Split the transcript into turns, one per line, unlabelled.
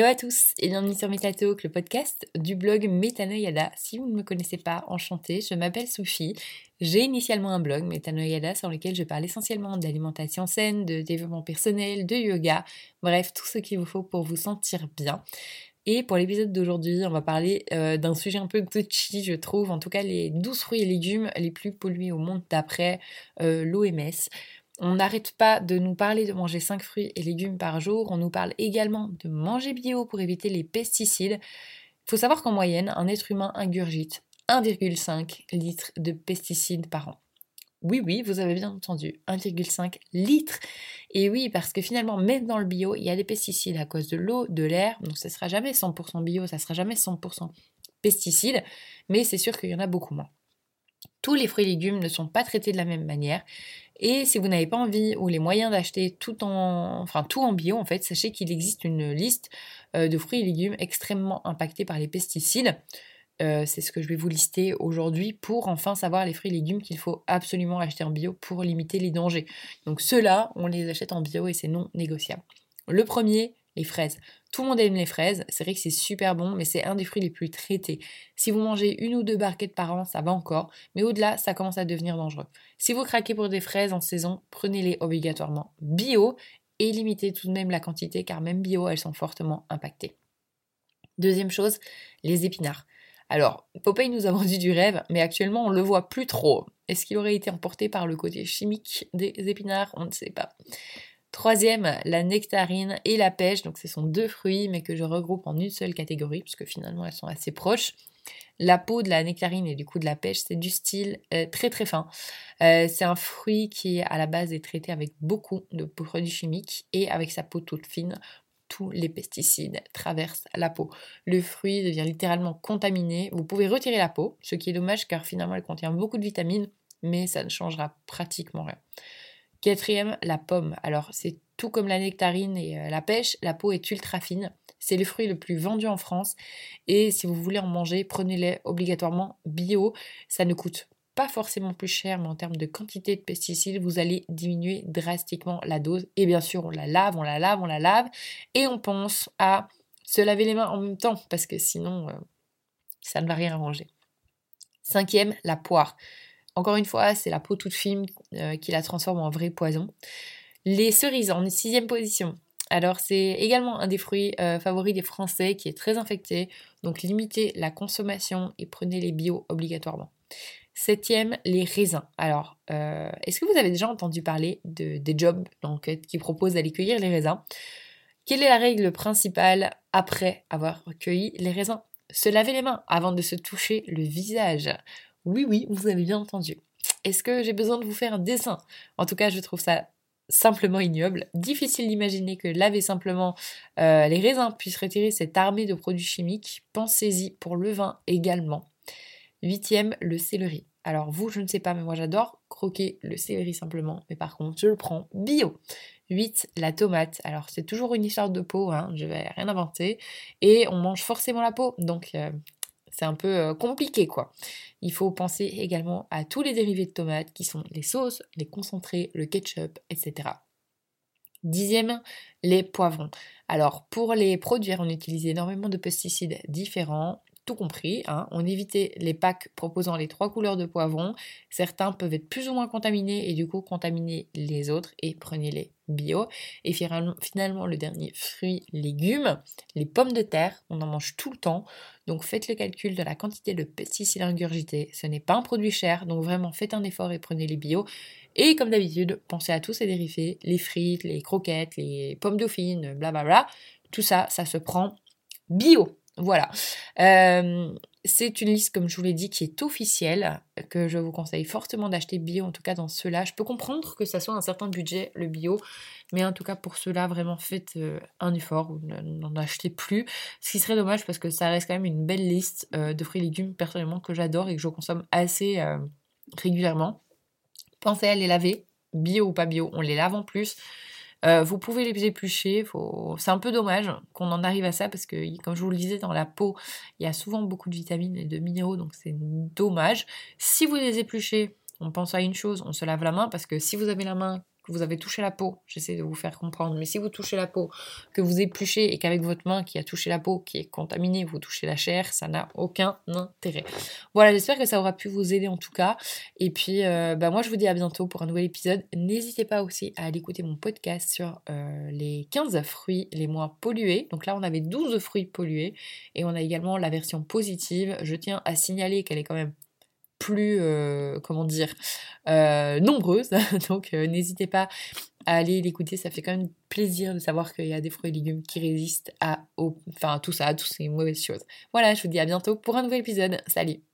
Hello à tous et bienvenue sur MetaTalk, le podcast du blog Metanoyada. Si vous ne me connaissez pas, enchantée, je m'appelle Sophie. J'ai initialement un blog Metanoyada sur lequel je parle essentiellement d'alimentation saine, de développement personnel, de yoga, bref, tout ce qu'il vous faut pour vous sentir bien. Et pour l'épisode d'aujourd'hui, on va parler euh, d'un sujet un peu touchy, je trouve, en tout cas les 12 fruits et légumes les plus pollués au monde d'après euh, l'OMS. On n'arrête pas de nous parler de manger 5 fruits et légumes par jour. On nous parle également de manger bio pour éviter les pesticides. Il faut savoir qu'en moyenne, un être humain ingurgite 1,5 litres de pesticides par an. Oui, oui, vous avez bien entendu, 1,5 litres. Et oui, parce que finalement, même dans le bio, il y a des pesticides à cause de l'eau, de l'air. Donc ça ne sera jamais 100% bio, ça ne sera jamais 100% pesticides. Mais c'est sûr qu'il y en a beaucoup moins. Tous les fruits et légumes ne sont pas traités de la même manière. Et si vous n'avez pas envie ou les moyens d'acheter tout en, enfin tout en bio, en fait, sachez qu'il existe une liste euh, de fruits et légumes extrêmement impactés par les pesticides. Euh, c'est ce que je vais vous lister aujourd'hui pour enfin savoir les fruits et légumes qu'il faut absolument acheter en bio pour limiter les dangers. Donc ceux-là, on les achète en bio et c'est non négociable. Le premier, les fraises. Tout le monde aime les fraises, c'est vrai que c'est super bon, mais c'est un des fruits les plus traités. Si vous mangez une ou deux barquettes par an, ça va encore, mais au-delà, ça commence à devenir dangereux. Si vous craquez pour des fraises en saison, prenez-les obligatoirement bio et limitez tout de même la quantité, car même bio, elles sont fortement impactées. Deuxième chose, les épinards. Alors, Popeye nous a vendu du rêve, mais actuellement on le voit plus trop. Est-ce qu'il aurait été emporté par le côté chimique des épinards? On ne sait pas. Troisième, la nectarine et la pêche. Donc ce sont deux fruits, mais que je regroupe en une seule catégorie, puisque finalement elles sont assez proches. La peau de la nectarine et du coup de la pêche, c'est du style euh, très très fin. Euh, c'est un fruit qui à la base est traité avec beaucoup de produits chimiques et avec sa peau toute fine. Tous les pesticides traversent la peau. Le fruit devient littéralement contaminé. Vous pouvez retirer la peau, ce qui est dommage car finalement elle contient beaucoup de vitamines, mais ça ne changera pratiquement rien. Quatrième, la pomme. Alors, c'est tout comme la nectarine et euh, la pêche, la peau est ultra fine. C'est le fruit le plus vendu en France. Et si vous voulez en manger, prenez-les obligatoirement bio. Ça ne coûte pas forcément plus cher, mais en termes de quantité de pesticides, vous allez diminuer drastiquement la dose. Et bien sûr, on la lave, on la lave, on la lave. Et on pense à se laver les mains en même temps, parce que sinon, euh, ça ne va rien arranger. Cinquième, la poire. Encore une fois, c'est la peau toute fine euh, qui la transforme en vrai poison. Les cerises en sixième position. Alors c'est également un des fruits euh, favoris des Français qui est très infecté, donc limitez la consommation et prenez les bio obligatoirement. Septième, les raisins. Alors, euh, est-ce que vous avez déjà entendu parler de, des jobs qui proposent d'aller cueillir les raisins? Quelle est la règle principale après avoir cueilli les raisins? Se laver les mains avant de se toucher le visage. Oui, oui, vous avez bien entendu. Est-ce que j'ai besoin de vous faire un dessin? En tout cas, je trouve ça simplement ignoble. Difficile d'imaginer que laver simplement euh, les raisins puisse retirer cette armée de produits chimiques. Pensez-y pour le vin également. Huitième, le céleri. Alors vous, je ne sais pas, mais moi j'adore croquer le céleri simplement. Mais par contre, je le prends bio. 8. La tomate. Alors c'est toujours une histoire de peau, hein, je vais rien inventer. Et on mange forcément la peau. Donc euh, c'est un peu euh, compliqué quoi. Il faut penser également à tous les dérivés de tomates qui sont les sauces, les concentrés, le ketchup, etc. Dixième, les poivrons. Alors pour les produire, on utilise énormément de pesticides différents, compris. Hein. On évitait les packs proposant les trois couleurs de poivrons. Certains peuvent être plus ou moins contaminés et du coup contaminer les autres et prenez-les bio. Et finalement, le dernier fruit, légumes, les pommes de terre, on en mange tout le temps. Donc faites le calcul de la quantité de pesticides ingurgités. Ce n'est pas un produit cher, donc vraiment faites un effort et prenez les bio. Et comme d'habitude, pensez à tous ces dérivés, les frites, les croquettes, les pommes dauphines, blablabla. Tout ça, ça se prend bio. Voilà. Euh, c'est une liste, comme je vous l'ai dit, qui est officielle, que je vous conseille fortement d'acheter bio, en tout cas dans ceux-là. Je peux comprendre que ça soit un certain budget, le bio, mais en tout cas pour ceux-là, vraiment faites euh, un effort, n'en achetez plus. Ce qui serait dommage parce que ça reste quand même une belle liste euh, de fruits et légumes, personnellement, que j'adore et que je consomme assez régulièrement. Pensez à les laver, bio ou pas bio, on les lave en plus. Euh, vous pouvez les éplucher. C'est un peu dommage qu'on en arrive à ça parce que, comme je vous le disais, dans la peau, il y a souvent beaucoup de vitamines et de minéraux, donc c'est dommage. Si vous les épluchez, on pense à une chose, on se lave la main parce que si vous avez la main vous avez touché la peau, j'essaie de vous faire comprendre, mais si vous touchez la peau, que vous épluchez et qu'avec votre main qui a touché la peau, qui est contaminée, vous touchez la chair, ça n'a aucun intérêt. Voilà, j'espère que ça aura pu vous aider en tout cas. Et puis, euh, bah moi je vous dis à bientôt pour un nouvel épisode. N'hésitez pas aussi à aller écouter mon podcast sur euh, les 15 fruits les moins pollués. Donc là, on avait 12 fruits pollués et on a également la version positive. Je tiens à signaler qu'elle est quand même plus, euh, comment dire, nombreuses. Donc euh, n'hésitez pas à aller l'écouter, ça fait quand même plaisir de savoir qu'il y a des fruits et légumes qui résistent à, à tout ça, à toutes ces mauvaises choses. Voilà, je vous dis à bientôt pour un nouvel épisode. Salut